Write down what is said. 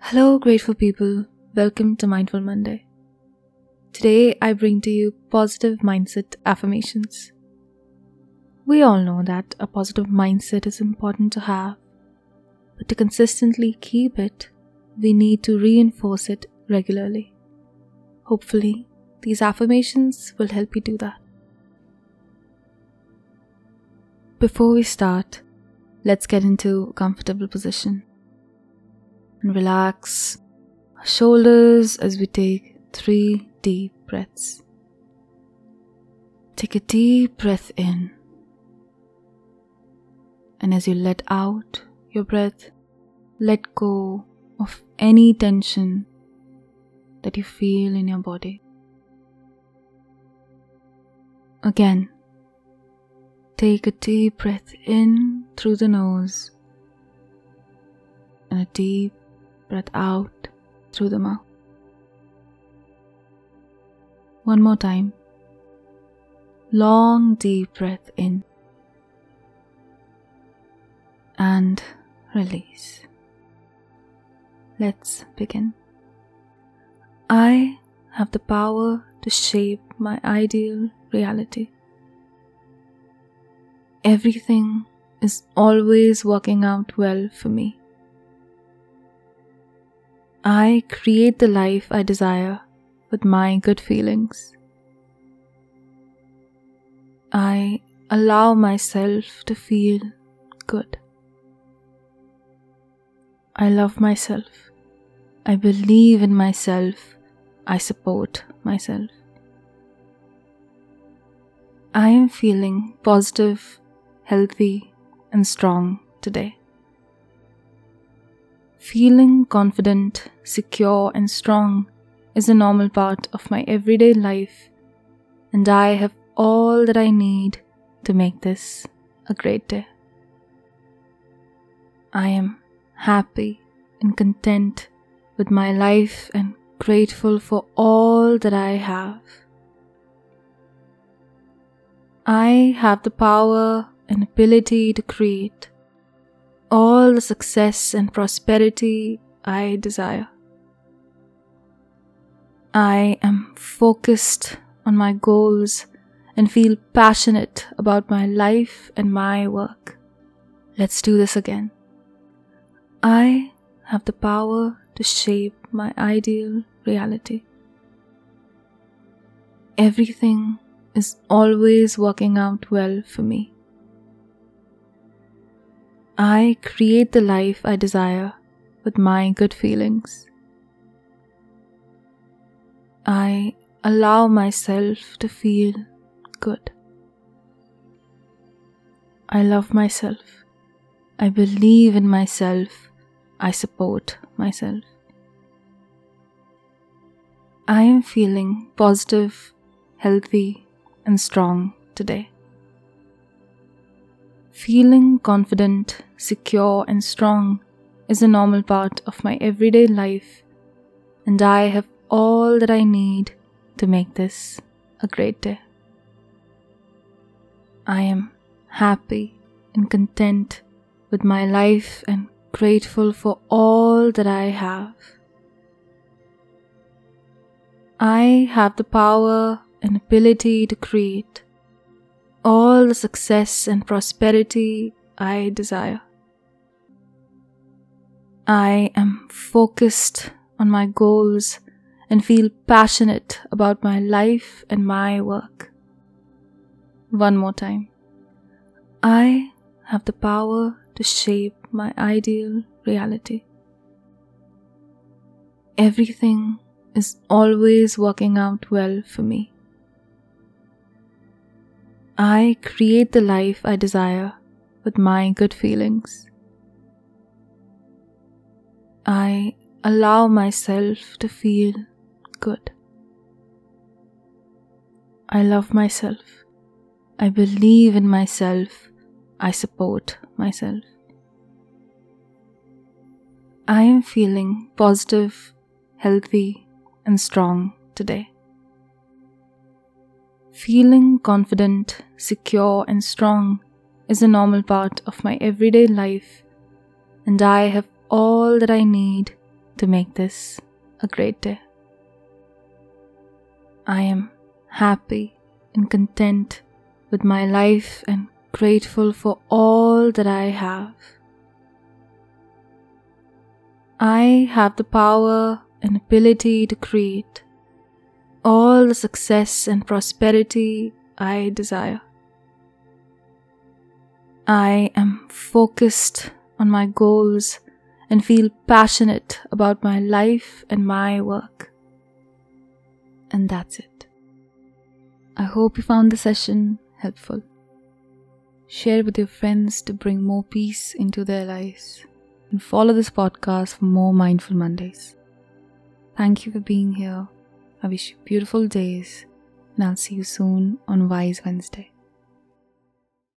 Hello, grateful people. Welcome to Mindful Monday. Today, I bring to you positive mindset affirmations. We all know that a positive mindset is important to have, but to consistently keep it, we need to reinforce it regularly. Hopefully, these affirmations will help you do that. Before we start, let's get into a comfortable position and relax our shoulders as we take three deep breaths. Take a deep breath in, and as you let out your breath, let go of any tension that you feel in your body. Again, take a deep breath in through the nose and a deep breath out through the mouth. One more time. Long, deep breath in and release. Let's begin. I have the power to shape my ideal reality. Everything is always working out well for me. I create the life I desire with my good feelings. I allow myself to feel good. I love myself. I believe in myself. I support myself. I am feeling positive, healthy, and strong today. Feeling confident, secure, and strong is a normal part of my everyday life, and I have all that I need to make this a great day. I am happy and content with my life and grateful for all that I have. I have the power and ability to create all the success and prosperity I desire. I am focused on my goals and feel passionate about my life and my work. Let's do this again. I have the power to shape my ideal reality. Everything is always working out well for me. I create the life I desire with my good feelings. I allow myself to feel good. I love myself. I believe in myself. I support myself. I am feeling positive, healthy, and strong today. Feeling confident, secure, and strong is a normal part of my everyday life, and I have all that I need to make this a great day. I am happy and content with my life and grateful for all that I have. I have the power and ability to create all the success and prosperity I desire. I am focused on my goals and feel passionate about my life and my work. One more time. I have the power to shape my ideal reality. Everything is always working out well for me. I create the life I desire with my good feelings. I allow myself to feel good. I love myself. I believe in myself. I support myself. I am feeling positive, healthy, and strong today. Feeling confident, secure, and strong is a normal part of my everyday life, and I have all that I need to make this a great day. I am happy and content with my life and grateful for all that I have. I have the power and ability to create all the success and prosperity I desire. I am focused on my goals and feel passionate about my life and my work. And that's it. I hope you found the session helpful. Share with your friends to bring more peace into their lives. And follow this podcast for more Mindful Mondays. Thank you for being here. I wish you beautiful days, and I'll see you soon on Wise Wednesday.